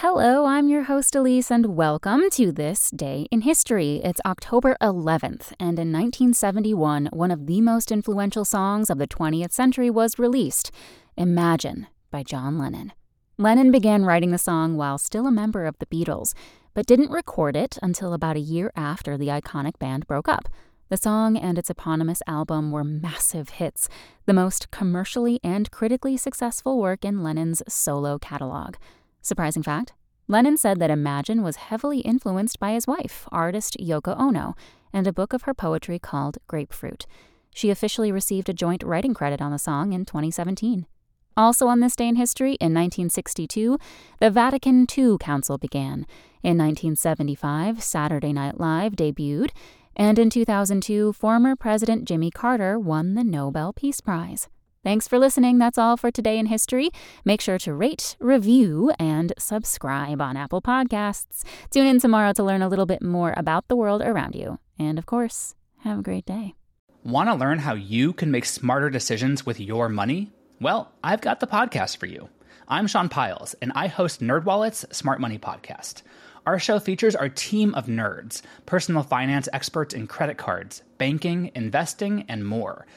Hello, I'm your host Elise, and welcome to This Day in History. It's October 11th, and in 1971, one of the most influential songs of the 20th century was released Imagine by John Lennon. Lennon began writing the song while still a member of the Beatles, but didn't record it until about a year after the iconic band broke up. The song and its eponymous album were massive hits, the most commercially and critically successful work in Lennon's solo catalog. Surprising fact Lennon said that Imagine was heavily influenced by his wife, artist Yoko Ono, and a book of her poetry called Grapefruit. She officially received a joint writing credit on the song in 2017. Also on this day in history, in 1962, the Vatican II Council began. In 1975, Saturday Night Live debuted. And in 2002, former President Jimmy Carter won the Nobel Peace Prize. Thanks for listening. That's all for today in history. Make sure to rate, review, and subscribe on Apple Podcasts. Tune in tomorrow to learn a little bit more about the world around you. And of course, have a great day. Want to learn how you can make smarter decisions with your money? Well, I've got the podcast for you. I'm Sean Pyles, and I host NerdWallet's Smart Money Podcast. Our show features our team of nerds, personal finance experts in credit cards, banking, investing, and more –